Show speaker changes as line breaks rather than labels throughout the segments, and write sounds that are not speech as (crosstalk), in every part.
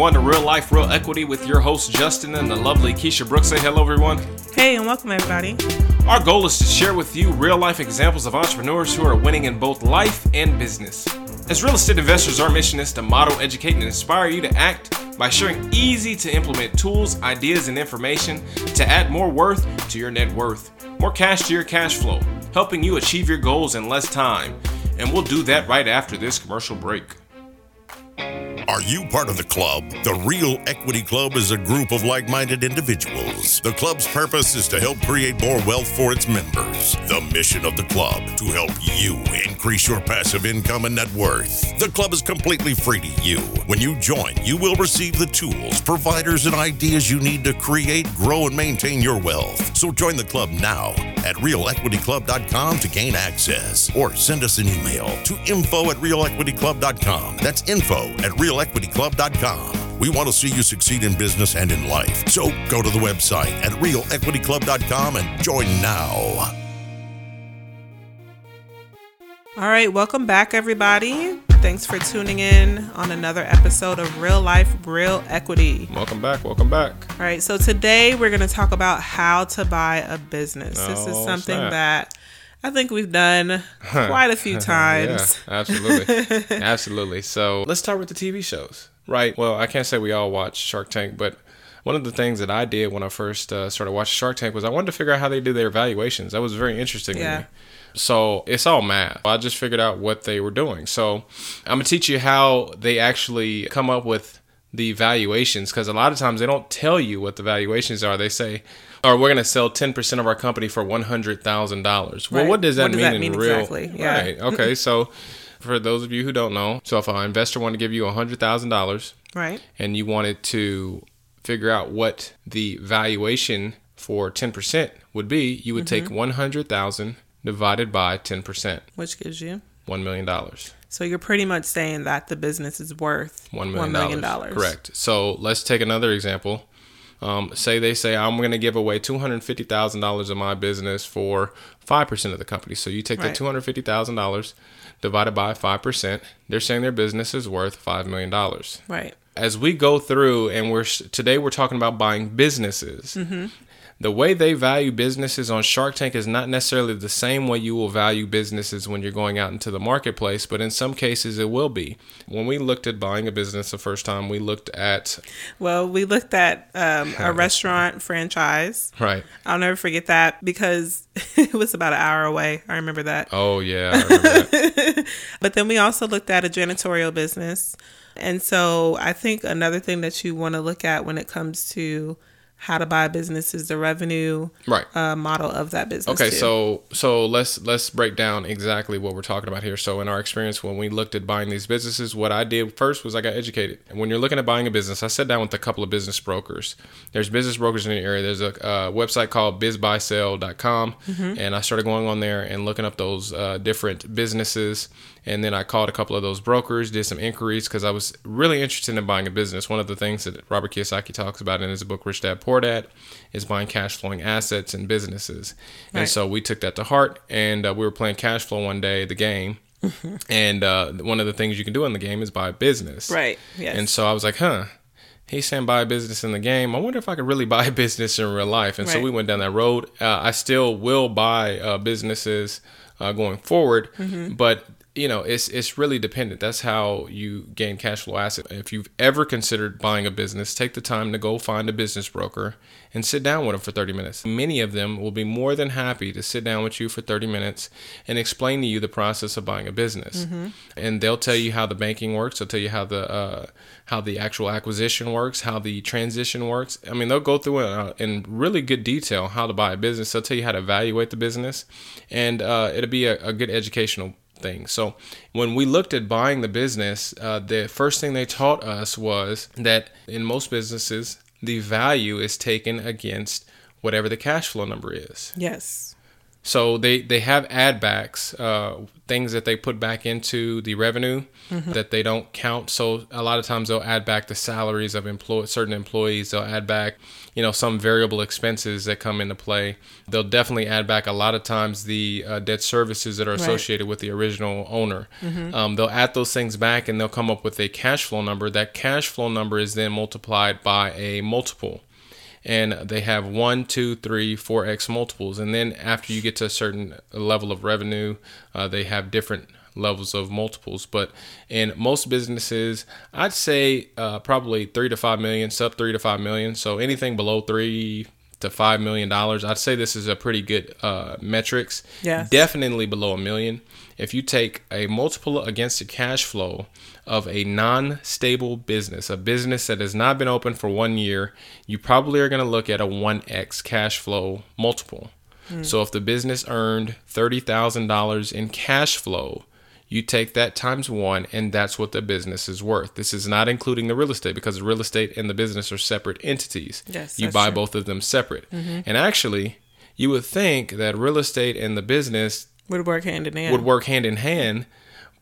everyone, to Real Life, Real Equity with your host Justin and the lovely Keisha Brooks. Say hello, everyone.
Hey, and welcome, everybody.
Our goal is to share with you real life examples of entrepreneurs who are winning in both life and business. As real estate investors, our mission is to model, educate, and inspire you to act by sharing easy to implement tools, ideas, and information to add more worth to your net worth, more cash to your cash flow, helping you achieve your goals in less time. And we'll do that right after this commercial break.
Are you part of the club? The Real Equity Club is a group of like minded individuals. The club's purpose is to help create more wealth for its members. The mission of the club to help you increase your passive income and net worth. The club is completely free to you. When you join, you will receive the tools, providers, and ideas you need to create, grow, and maintain your wealth. So join the club now at realequityclub.com to gain access or send us an email to info at realequityclub.com. That's info at realequityclub.com. We want to see you succeed in business and in life. So go to the website at realequityclub.com and join now.
All right, welcome back, everybody. Thanks for tuning in on another episode of Real Life, Real Equity.
Welcome back. Welcome back.
All right, so today we're going to talk about how to buy a business. this is
Oh,
something
snap.
that I think we've done quite a few (laughs) times.
Yeah, absolutely. (laughs) absolutely. So let's start with the TV shows, right? Well, I can't say we all watch Shark Tank, but one of the things that I did when I first uh, started watching Shark Tank was I wanted to figure out how they do their evaluations. That was very interesting
Yeah.
to me. So it's all math. I just figured out what they were doing. So I'm gonna teach you how they actually come up with the valuations because a lot of times they don't tell you what the valuations are. They say, "Or we're gonna sell 10% of our company for one hundred thousand dollars." Well,
Right.
what does that
What does
mean
that
in
mean
real?
exactly? Yeah.
Right. Okay. so for those of you who don't know, so if an investor wanted to give you hundred thousand dollars
Right?
and you wanted to figure out what the valuation for 10% would be, you would
Mm-hmm.
take 100,000 divided by 10%,
Which gives you.
$1 million.
So you're pretty much saying that the business is worth
million.
$1 million. dollars.
Correct. So let's take another example. Um, say they say I'm going to give away two hundred fifty thousand dollars of my business for five percent of the company. So you take the
Right.
two hundred fifty thousand dollars divided by five percent. They're saying their business is worth five million dollars.
Right.
as we go through and we're today we're talking about buying businesses the way they value businesses on shark tank is not necessarily the same way you will value businesses when you're going out into the marketplace but in some cases it will be when we looked at buying a business the first time we looked at
Well, we looked at um, a restaurant franchise.
right
I'll never forget that because (laughs) it was about an hour away. I remember that.
oh yeah I remember that. (laughs)
But then we also looked at a janitorial business. And so I think another thing that you want to look at when it comes to how to buy a business is the revenue
right
uh, model of that business.
Okay,
too.
so so let's let's break down exactly what we're talking about here. So in our experience when we looked at buying these businesses, what I did first was I got educated. And when you're looking at buying a business, I sat down with a couple of business brokers. There's business brokers in the area. There's a uh, website called bizbuysell.com and I started going on there and looking up those uh, different businesses. And then I called a couple of those brokers, did some inquiries because I was really interested in buying a business. One of the things that Robert Kiyosaki talks about in his book Rich Dad Poor Dad is buying cash flowing assets and businesses. And so we took that to heart and uh, we were playing cash flow one day, the game. and uh, one of the things you can do in the game is buy a business.
Right. Yes.
And so I was like, huh. He's saying buy a business in the game. I wonder if I could really (laughs) buy a business in real life. And so we went down that road. Uh, I still will buy uh, businesses uh, going forward,
Mm-hmm.
but you know, it's it's really dependent. That's how you gain cash flow asset. If you've ever considered buying a business, take the time to go find a business broker and sit down with them for 30 minutes. Many of them will be more than happy to sit down with you for 30 minutes and explain to you the process of buying a business. And they'll tell you how the banking works. They'll tell you how the uh, how the actual acquisition works, how the transition works. I mean, they'll go through it uh, in really good detail how to buy a business. They'll tell you how to evaluate the business, and uh, it'll be a, a good educational thing. So when we looked at buying the business, uh, the first thing they taught us was that in most businesses, the value is taken against whatever the cash flow number is.
yes.
So they they have add backs, uh, things that they put back into the revenue that they don't count. So a lot of times they'll add back the salaries of employ certain employees. They'll add back, you know, some variable expenses that come into play. They'll definitely add back a lot of times the uh, debt services that are associated with the original owner. Um, they'll add those things back and they'll come up with a cash flow number. That cash flow number is then multiplied by a multiple and they have one, two, three, four x multiples. And then after you get to a certain level of revenue, uh, they have different levels of multiples. But in most businesses, I'd say uh, probably three to five million, sub three to five million. So anything below three to five million dollars, I'd say this is a pretty good uh, metrics.
Yes.
Definitely below a million. If you take a multiple against the cash flow of a non-stable business, a business that has not been open for one year, you probably are going to look at a 1x cash flow multiple. So if the business earned $30,000 in cash flow, you take that times one, and that's what the business is worth. This is not including the real estate because the real estate and the business are separate entities.
Yes,
you buy
true.
both of them separate. Mm-hmm. And actually, you would think that real estate and the business
Would work hand in hand.
would work hand in hand.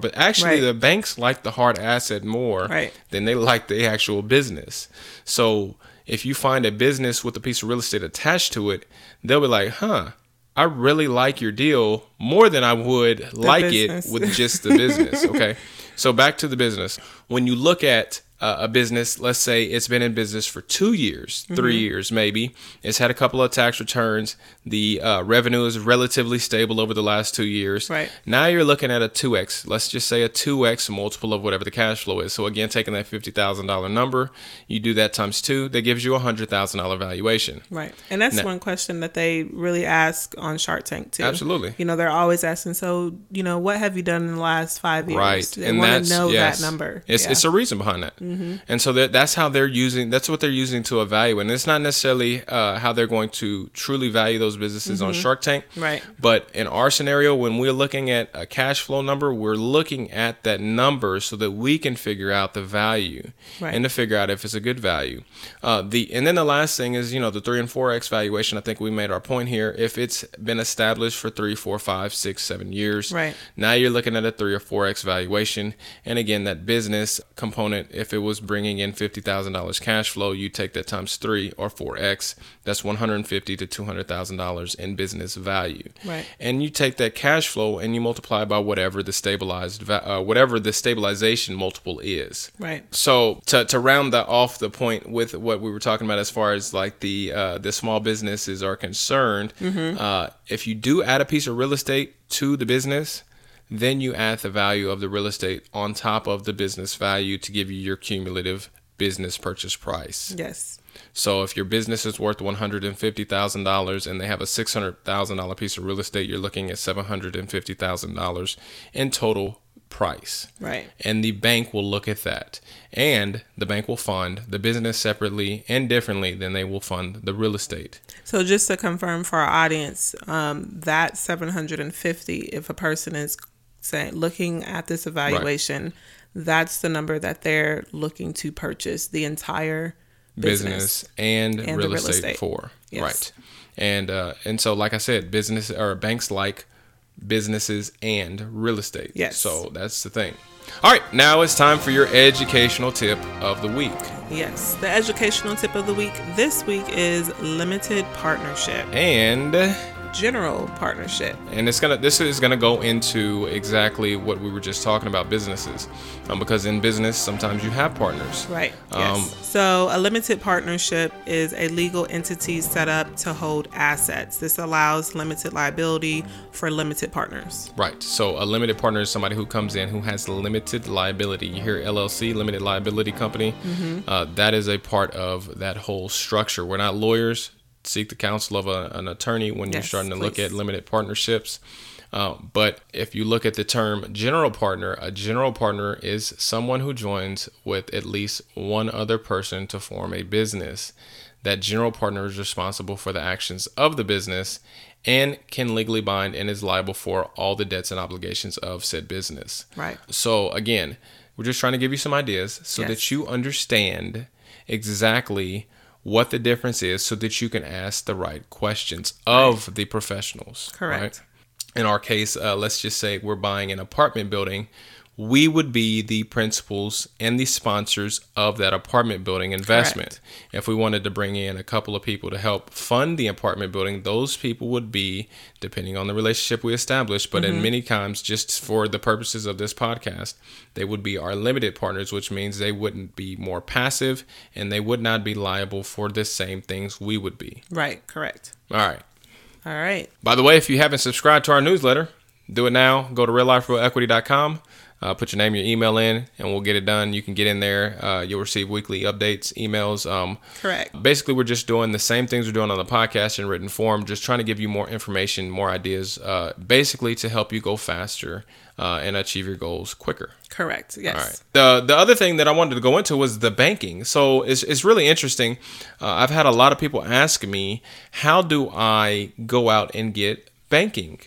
But actually,
Right.
the banks like the hard asset more
Right.
than they like the actual business. So if you find a business with a piece of real estate attached to it, they'll be like, huh, I really like your deal more than I would like
business.
it with just the (laughs) business. Okay. So back to the business. When you look at uh, a business, let's say it's been in business for two years, 3
Mm-hmm.
years maybe. It's had a couple of tax returns. The uh, revenue is relatively stable over the last two years.
Right.
Now you're looking at a 2x. Let's just say a 2x multiple of whatever the cash flow is. So again, taking that $50,000 number, you do that times two, that gives you a $100,000 valuation.
Right. And that's
Now-
one question that they really ask on Shark Tank too.
Absolutely.
You know, they're always asking, so, you know, what have you done in the last five years?
Right.
They want to know that number.
It's,
Yeah.
it's a reason behind that.
Mm-hmm.
And so that, that's how they're using, that's what they're using to evaluate. And it's not necessarily uh, how they're going to truly value those businesses on Shark Tank.
Mm-hmm. Right.
But in our scenario, when we're looking at a cash flow number, we're looking at that number so that we can figure out the value
Right.
and to figure out if it's a good value. Uh, the and then the last thing is you know the three and four x valuation. I think we made our point here. If it's been established for three, four, five, six, seven years,
Right.
now you're looking at a three or four x valuation. And again, that business component, if it was bringing in fifty thousand dollars cash flow, you take that times three or four x. That's one hundred fifty to two hundred thousand dollars in business value.
Right.
And you take that cash flow and you multiply by whatever the stabilized, va- uh, whatever the stabilization multiple is.
Right.
So to, to round that off the point with what we were talking about as far as like the uh, the small businesses are concerned, uh, if you do add a piece of real estate to the business, then you add the value of the real estate on top of the business value to give you your cumulative business purchase price.
Yes.
So if your business is worth one hundred and fifty thousand dollars and they have a six hundred thousand dollar piece of real estate, you're looking at seven hundred and fifty thousand dollars in total price.
Right.
And the bank will look at that. And the bank will fund the business separately and differently than they will fund the real estate.
So just to confirm for our audience, um, that 750, if a person is saying looking at this evaluation, that's the number that they're looking to purchase the entire
Business,
business.
and,
And
real,
real
estate,
estate.
for.
Yes.
Right. And uh, and so like I said, business or banks like businesses and real estate.
Yes.
So that's the thing. All right, now it's time for your educational tip of the week.
Yes. The educational tip of the week this week is limited partnership,
And
general partnership.
and it's gonna this is gonna go into exactly what we were just talking about businesses um, because in business sometimes you have partners
Right.
Um,
Yes. so a limited partnership is a legal entity set up to hold assets. This allows limited liability for limited partners.
right so a limited partner is somebody who comes in who has limited liability you hear llc limited liability company uh, that is a part of that whole structure we're not lawyers seek the counsel of a, an attorney when you're starting to look at limited partnerships Uh, but if you look at the term general partner, a general partner is someone who joins with at least one other person to form a business. That general partner is responsible for the actions of the business and can legally bind and is liable for all the debts and obligations of said business.
Right.
So, again, we're just trying to give you some ideas so
Yes.
that you understand exactly what the difference is so that you can ask the right questions of the professionals.
Correct.
In our case, uh, let's just say we're buying an apartment building we would be the principals and the sponsors of that apartment building investment. Correct. If we wanted to bring in a couple of people to help fund the apartment building, those people would be, depending on the relationship we establish, but mm-hmm. in many times, just for the purposes of this podcast, they would be our limited partners, which means they wouldn't be more passive and they would not be liable for the same things we would be.
Right, correct.
All right.
All right.
By the way, if you haven't subscribed to our newsletter, do it now. Go to realliferealequity.com uh, put your name, your email in, and we'll get it done. You can get in there. Uh, you'll receive weekly updates, emails. Um,
Correct.
Basically, we're just doing the same things we're doing on the podcast in written form, just trying to give you more information, more ideas, uh, basically to help you go faster uh, and achieve your goals quicker.
Correct. Yes. All right.
The the other thing that I wanted to go into was the banking. So it's it's really interesting. Uh, I've had a lot of people ask me, how do I go out and get banking?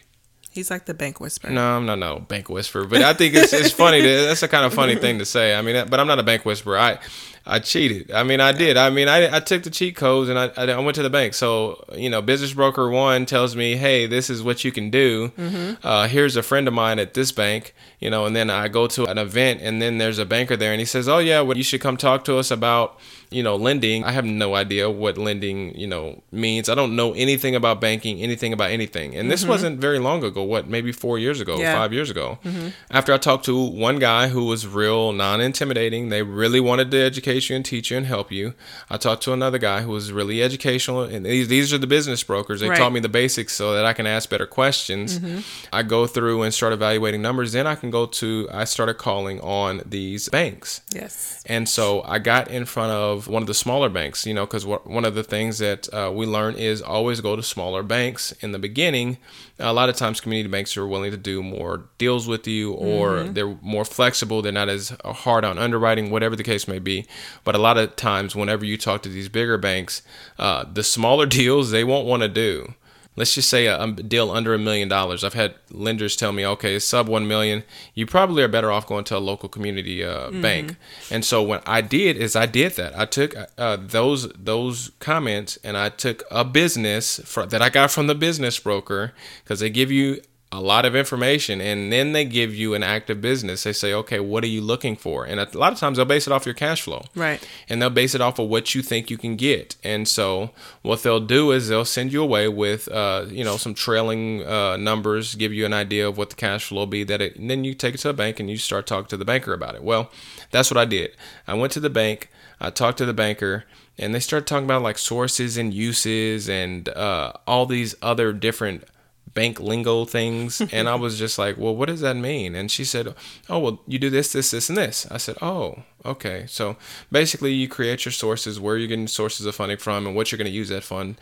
He's like the bank whisperer.
No, I'm not no bank whisperer, but I think it's it's funny. To, that's a kind of funny (laughs) thing to say. I mean, but I'm not a bank whisperer. I I cheated. I mean, I did. I mean, I, I took the cheat codes and I, I went to the bank. So you know, business broker one tells me, hey, this is what you can do. Mm-hmm. Uh, here's a friend of mine at this bank. You know, and then I go to an event and then there's a banker there and he says, oh yeah, well you should come talk to us about you know, lending. I have no idea what lending, you know, means. I don't know anything about banking, anything about anything. And this mm-hmm. wasn't very long ago. What, maybe four years ago, yeah. five years ago. Mm-hmm. After I talked to one guy who was real non-intimidating, they really wanted to educate you and teach you and help you. I talked to another guy who was really educational, and these these are the business brokers. They right. taught me the basics so that I can ask better questions. Mm-hmm. I go through and start evaluating numbers. Then I can go to. I started calling on these banks.
Yes.
And so I got in front of one of the smaller banks, you know, because one of the things that uh, we learn is always go to smaller banks in the beginning. A lot of times, community banks are willing to do more deals with you, or mm-hmm. they're more flexible. They're not as hard on underwriting, whatever the case may be. But a lot of times, whenever you talk to these bigger banks, uh, the smaller (laughs) deals they won't want to do let's just say a, a deal under a million dollars. I've had lenders tell me, okay, sub one million, you probably are better off going to a local community uh, mm-hmm. bank. And so what I did is I did that. I took uh, those those comments and I took a business for, that I got from the business broker because they give you a lot of information and then they give you an active business. They say okay what are you looking for? And a lot of times they'll base it off your cash flow.
Right.
And they'll base it off of what you think you can get. And so what they'll do is they'll send you away with uh, you know some trailing uh, numbers give you an idea of what the cash flow will be that it, and then you take it to a bank and you start talking to the banker about it. Well that's what i did. I went to the bank i talked to the banker and they started talking about like sources and uses and uh, all these other different bank lingo things. (laughs) And i was just like well what does that mean? And she said oh well you do this this this and this. I said oh okay. So basically you create your sources where you're getting sources of funding from and what you're going to use that fund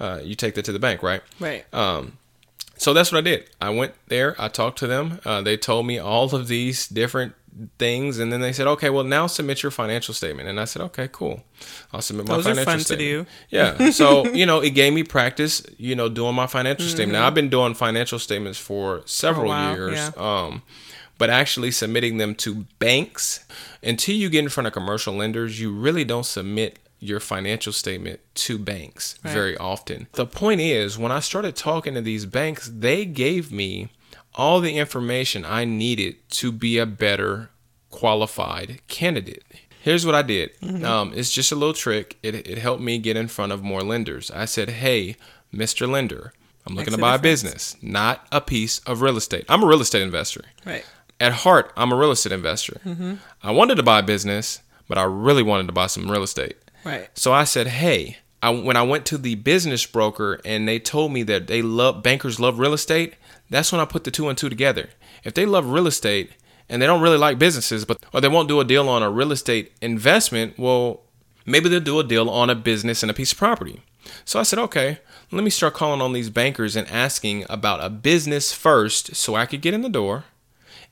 uh, you take that to the bank right?
Right.
Um, so that's what i did. I went there i talked to them uh, they told me all of these different things and then they said okay well now submit your financial statement and i said okay cool i'll submit my
Those
financial
are fun
statement
to do.
yeah (laughs) so you know it gave me practice you know doing my financial mm-hmm. statement now i've been doing financial statements for several oh, wow. years yeah. um but actually submitting them to banks until you get in front of commercial lenders you really don't submit your financial statement to banks right. very often the point is when i started talking to these banks they gave me all the information I needed to be a better qualified candidate. Here's what I did. Mm-hmm. Um, it's just a little trick. It, it helped me get in front of more lenders. I said, "Hey, Mr. Lender, I'm looking Makes to buy a business, not a piece of real estate. I'm a real estate investor.
Right.
At heart, I'm a real estate investor. Mm-hmm. I wanted to buy a business, but I really wanted to buy some real estate.
Right.
So I said, "Hey." I, when I went to the business broker and they told me that they love bankers love real estate, that's when I put the two and two together. If they love real estate and they don't really like businesses, but or they won't do a deal on a real estate investment, well, maybe they'll do a deal on a business and a piece of property. So I said, okay, let me start calling on these bankers and asking about a business first so I could get in the door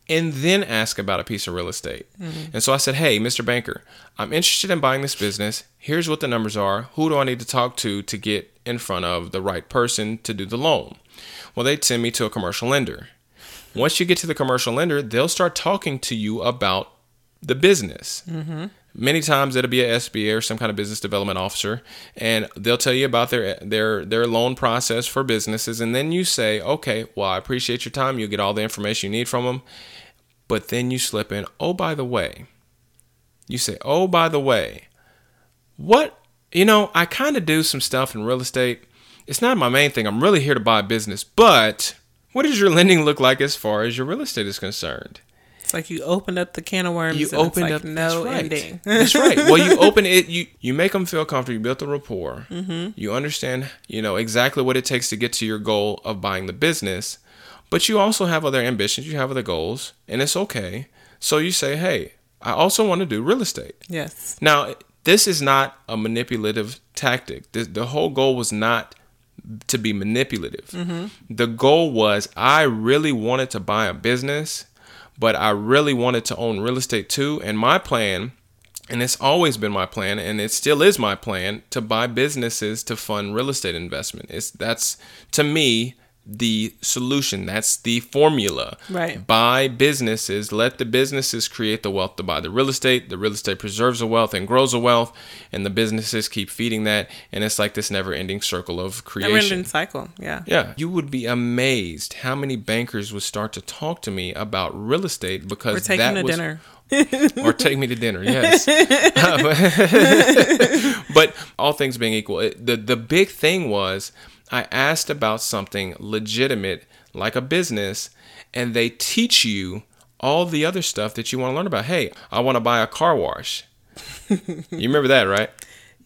and then ask about a piece of real estate. Mm-hmm. And so I said, hey, Mr. Banker, I'm interested in buying this business. Here's what the numbers are. Who do I need to talk to to get in front of the right person to do the loan? Well, they'd send me to a commercial lender. Once you get to the commercial lender, they'll start talking to you about the business. Mm-hmm. Many times it'll be a SBA or some kind of business development officer, and they'll tell you about their their their loan process for businesses, and then you say, okay, well I appreciate your time. You get all the information you need from them, but then you slip in, oh by the way, you say, oh by the way, what you know, I kind of do some stuff in real estate. It's not my main thing. I'm really here to buy a business, but what does your lending look like as far as your real estate is concerned?
It's like you opened up the can of worms.
You
and it's
opened
like
up
no
that's right.
ending. (laughs)
that's right. Well, you (laughs) open it. You you make them feel comfortable. You build the rapport. Mm-hmm. You understand. You know exactly what it takes to get to your goal of buying the business, but you also have other ambitions. You have other goals, and it's okay. So you say, "Hey, I also want to do real estate."
yes.
Now, this is not a manipulative tactic. The, the whole goal was not to be manipulative. Mm-hmm. The goal was I really wanted to buy a business, but I really wanted to own real estate too. And my plan, and it's always been my plan, and it still is my plan, to buy businesses to fund real estate investment. It's that's to me the solution. That's the formula.
Right.
Buy businesses, let the businesses create the wealth to buy the real estate. The real estate preserves the wealth and grows the wealth, and the businesses keep feeding that. And it's like this never ending circle of
Never ending
creation.
cycle. Yeah.
Yeah. You would be amazed how many bankers would start to talk to me about real estate because
We're taking
that
to
was,
dinner. (laughs)
or take me to dinner. Yes, (laughs) (laughs) but all things being equal, the the big thing was I asked about something legitimate like a business, and they teach you all the other stuff that you want to learn about. Hey, I want to buy a car wash. (laughs) you remember that, right?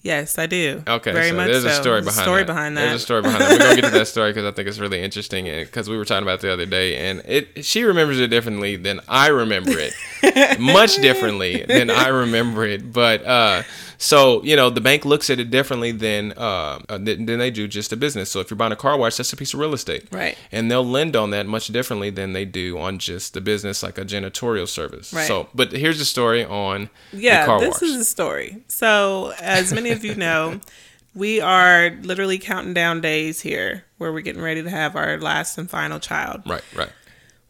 Yes, I do.
Okay,
Very
so
much
there's a story behind
story
that.
behind that.
There's a story behind that. We're gonna get to that (laughs) story because I think it's really interesting. Because we were talking about it the other day, and it she remembers it differently than I remember it, (laughs) much differently than I remember it. But uh, so you know, the bank looks at it differently than uh, uh, than than they do just a business. So if you're buying a car wash, that's a piece of real estate,
Right.
And they'll lend on that much differently than they do on just the business, like a janitorial service.
Right.
So, but here's the story on
yeah,
the car
this
wash.
is a story. So, as many of you know, we are literally counting down days here where we're getting ready to have our last and final child.
right, right.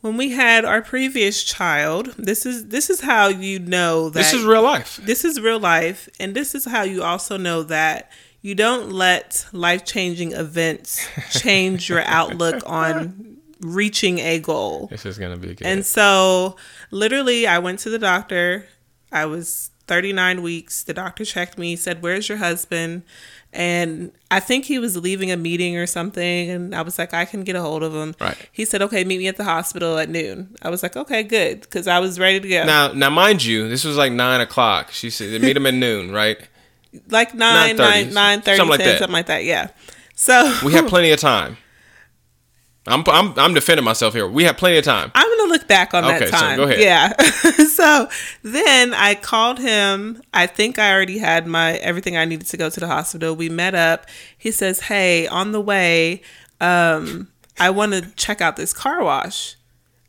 When we had our previous child, this is this is how you know that
This is real life.
this is real life and this is how you also know that you don't let life-changing events (laughs) change your outlook on reaching a goal.
This is gonna be good.
And so, literally, I went to the doctor. I was 39 weeks. The doctor checked me, said, Where's your husband? And I think he was leaving a meeting or something. And I was like, I can get a hold of him.
Right.
He said, Okay, meet me at the hospital at noon. I was like, Okay, good. Because I was ready to go.
Now, now, mind you, this was like nine o'clock. She said they meet him at noon, right?
like 9, 9,
9:30,
9 30,
something like
10,
that.
something like that. Yeah. So
We have plenty of time. I'm, I'm, I'm defending myself here. We have plenty of time.
I'm gonna look back on
Okay,
that
so go ahead.
Yeah. (laughs) so then I called him. I think I already had my everything I needed to go to the hospital. We met up. He says, "Hey, on the way, um, I want to check out this car wash."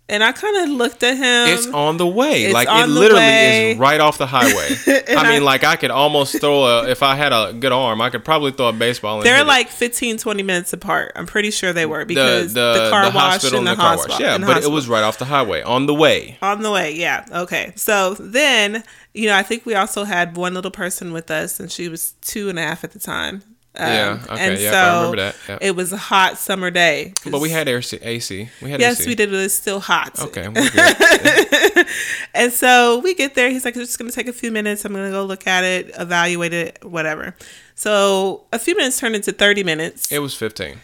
And I kind of looked at him.
It's on the way.
It's
like it
the
literally
way.
is right off the highway. (laughs) I mean, like I could almost throw a. If I had a good arm, I could probably throw a baseball.
They're
it.
like 15, 20 minutes apart. I'm pretty sure they were
the
because
the,
the, car
the
wash
hospital
and
and
the,
the car
hospital.
wash. Yeah,
the
but it was right off the highway on the way.
On the way, yeah. Okay. So then, you know, I think we also had one little person with us, and she was two and a half at the time. Um,
Yeah, okay,
and
yep,
so
I remember that, yep.
it was a hot summer day.
But we had air AC. We had
Yes,
AC.
we did. It was still hot.
Okay. (laughs)
And so we get there. He's like, it's just going to take a few minutes. I'm going to go look at it, evaluate it, whatever. So a few minutes turned into 30 minutes.
it was 15.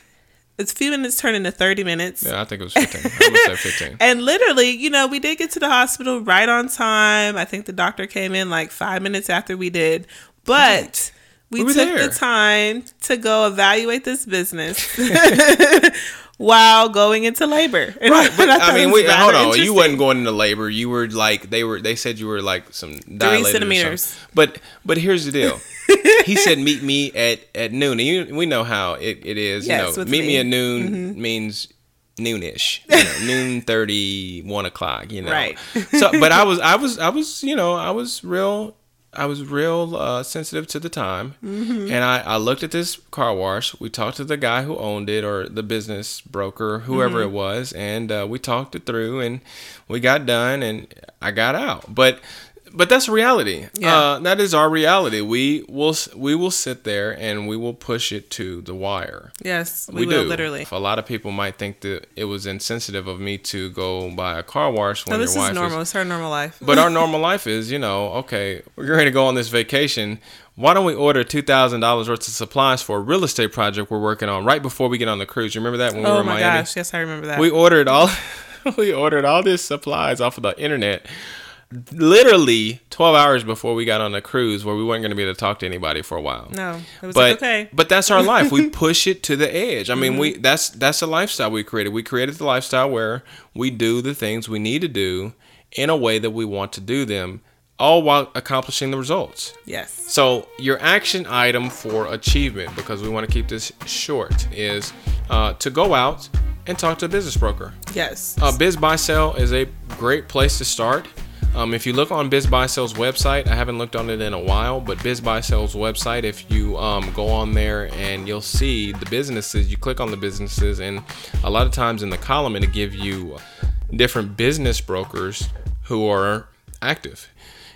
It's a few minutes turned into 30 minutes.
Yeah, I think it was 15. I would say 15. (laughs)
And literally, you know, we did get to the hospital right on time. I think the doctor came in like five minutes after we did. But we,
We
took
there.
the time to go evaluate this business (laughs) while going into labor. And
Right, but
thought
I mean,
rather
hold on. You wasn't going into labor. You were like they were. They said you were like some or
centimeters.
But but here's the deal. (laughs) he said meet me at at noon. And you, we know how it, it is.
Yes,
you know, meet me.
me.
at noon mm-hmm. means noonish. (laughs) You know, noon thirty, one o'clock. You know.
Right.
so, but I was I was I was you know I was real. I was real uh, sensitive to the time,
Mm-hmm.
and I, I looked at this car wash. We talked to the guy who owned it, or the business broker, whoever
Mm-hmm.
it was, and uh, we talked it through, and we got done, and I got out. But but that's reality.
Yeah.
Uh, that is our reality. We will we will sit there and we will push it to the wire.
Yes, we, will
do.
literally.
A lot of people might think that it was insensitive of me to go buy a car wash when
No, this
your
is
wife
normal. It's her normal life.
But our (laughs) normal life is, you know, okay, we're going to go on this vacation. Why don't we order two thousand dollars worth of supplies for a real estate project we're working on right before we get on the cruise? You remember that when we were
oh my gosh, yes, I remember that.
We ordered all (laughs) we ordered all this supplies off of the internet literally 12 hours before we got on the cruise where we weren't going to be able to talk to anybody for a while.
no, it was
But
like, okay.
but that's our life. We (laughs) push it to the edge. I mean, we that's that's a lifestyle we created. We created the lifestyle where we do the things we need to do in a way that we want to do them, all while accomplishing the results.
yes.
So your action item for achievement, because we want to keep this short, is uh, to go out and talk to a business broker.
Yes.
Uh, Biz Buy Sell is a great place to start. Um, if you look on Biz Buy Sell's website, I haven't looked on it in a while, but Biz Buy Sell's website, if you um, go on there and you'll see the businesses, you click on the businesses, and a lot of times in the column it'll give you different business brokers who are active.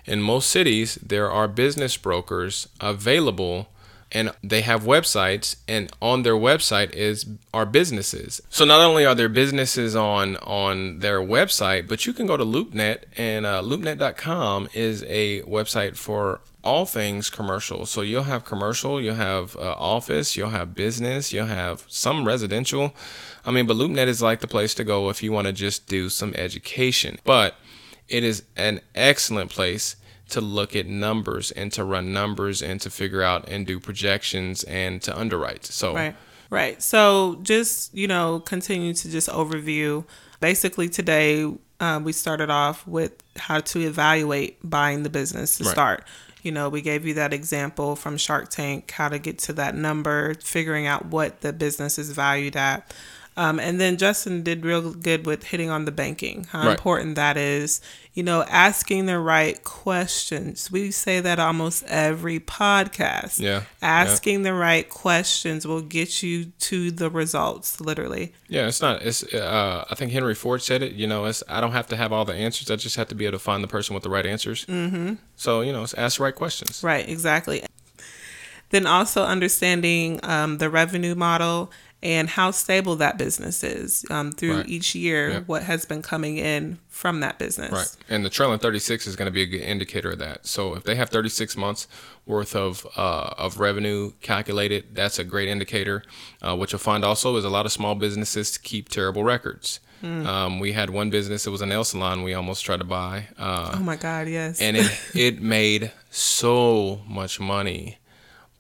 In most cities, there are business brokers available and they have websites and on their website is our businesses. So not only are there businesses on on their website but you can go to loopnet and uh, loopnet.com is a website for all things commercial. So you'll have commercial you'll have uh, office you'll have business you'll have some residential. I mean but loopnet is like the place to go if you want to just do some education. But it is an excellent place to look at numbers and to run numbers and to figure out and do projections and to underwrite. So
Right. Right. So just, you know, continue to just overview. Basically, today uh, we started off with how to evaluate buying the business to
Right.
start. You know, we gave you that example from Shark Tank, how to get to that number, figuring out what the business is valued at. Um, and then Justin did real good with hitting on the banking, how
Right.
important that is. You know, asking the right questions. We say that almost every podcast.
Yeah.
Asking the right questions will get you to the results, literally.
yeah, it's not. It's. Uh, I think Henry Ford said it. You know, it's. I don't have to have all the answers. I just have to be able to find the person with the right answers. Mm-hmm. So you know, it's ask the right questions.
Right, exactly. Then also understanding um, the revenue model and how stable that business is um, through
Right.
each year,
Yep.
what has been coming in from that business.
Right. And the trailing 36 is going to be a good indicator of that. So if they have 36 months worth of uh, of revenue calculated, that's a great indicator. Uh, what you'll find also is a lot of small businesses keep terrible records. Um, we had one business, it was a nail salon we almost tried to buy. Uh,
Oh my God, yes.
and it, it made so much money,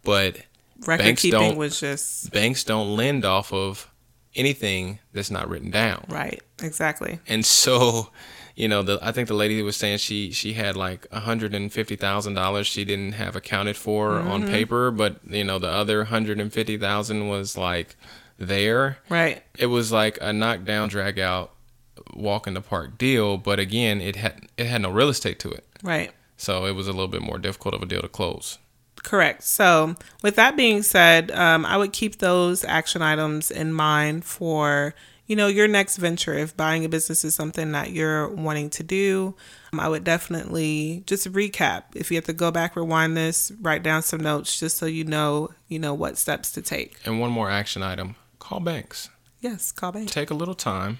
but
Record
banks
keeping was just
banks don't lend off of anything that's not written down.
right, exactly.
And so, you know, the I think the lady was saying she she had like a hundred and fifty thousand dollars she didn't have accounted for on mm-hmm. paper, but you know the other hundred and fifty thousand was like there.
Right,
It was like a knockdown, drag out, walk in the park deal, but again, it had it had no real estate to it,
right.
so it was a little bit more difficult of a deal to close.
Correct. So, with that being said, um, I would keep those action items in mind for you know your next venture. If buying a business is something that you're wanting to do, um, I would definitely just recap. If you have to go back, rewind this, write down some notes, just so you know you know what steps to take.
And one more action item: call banks.
Yes, call banks.
take a little time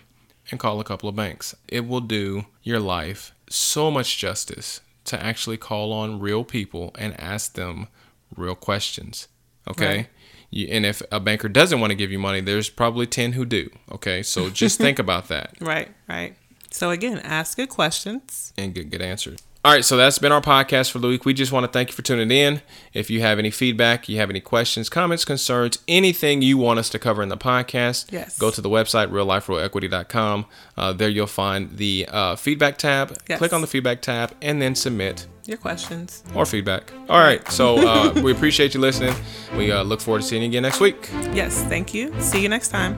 and call a couple of banks. It will do your life so much justice to actually call on real people and ask them real questions. Okay?
Right.
You, and if a banker doesn't want to give you money, there's probably 10 who do. Okay? So just (laughs) think about that
Right, right. So again, ask good questions.
and get good answers. All right, so that's been our podcast for the week. We just want to thank you for tuning in. If you have any feedback, you have any questions, comments, concerns, anything you want us to cover in the podcast,
Yes.
go to the website, realliferealequity.com. Uh, there you'll find the uh, feedback tab.
Yes.
Click on the feedback tab and then submit
Your questions.
or feedback. All right, so uh, (laughs) we appreciate you listening. We uh, look forward to seeing you again next week.
Yes, thank you. See you next time.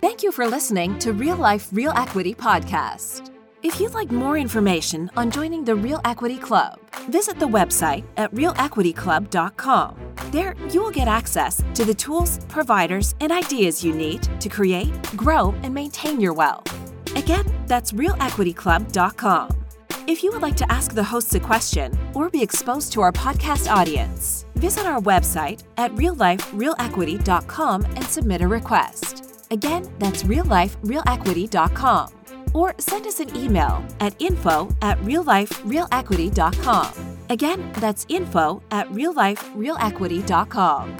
Thank you for listening to Real Life Real Equity Podcast. If you'd like more information on joining the Real Equity Club, visit the website at realequityclub.com. There, you will get access to the tools, providers, and ideas you need to create, grow, and maintain your wealth. Again, that's realequityclub.com. If you would like to ask the hosts a question or be exposed to our podcast audience, visit our website at realliferealequity.com and submit a request. Again, that's realliferealequity.com. Or send us an email at info at realliferealequity.com. Again, that's info at realliferealequity.com.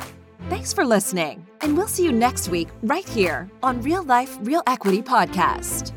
Thanks for listening, and we'll see you next week right here on Real Life Real Equity Podcast.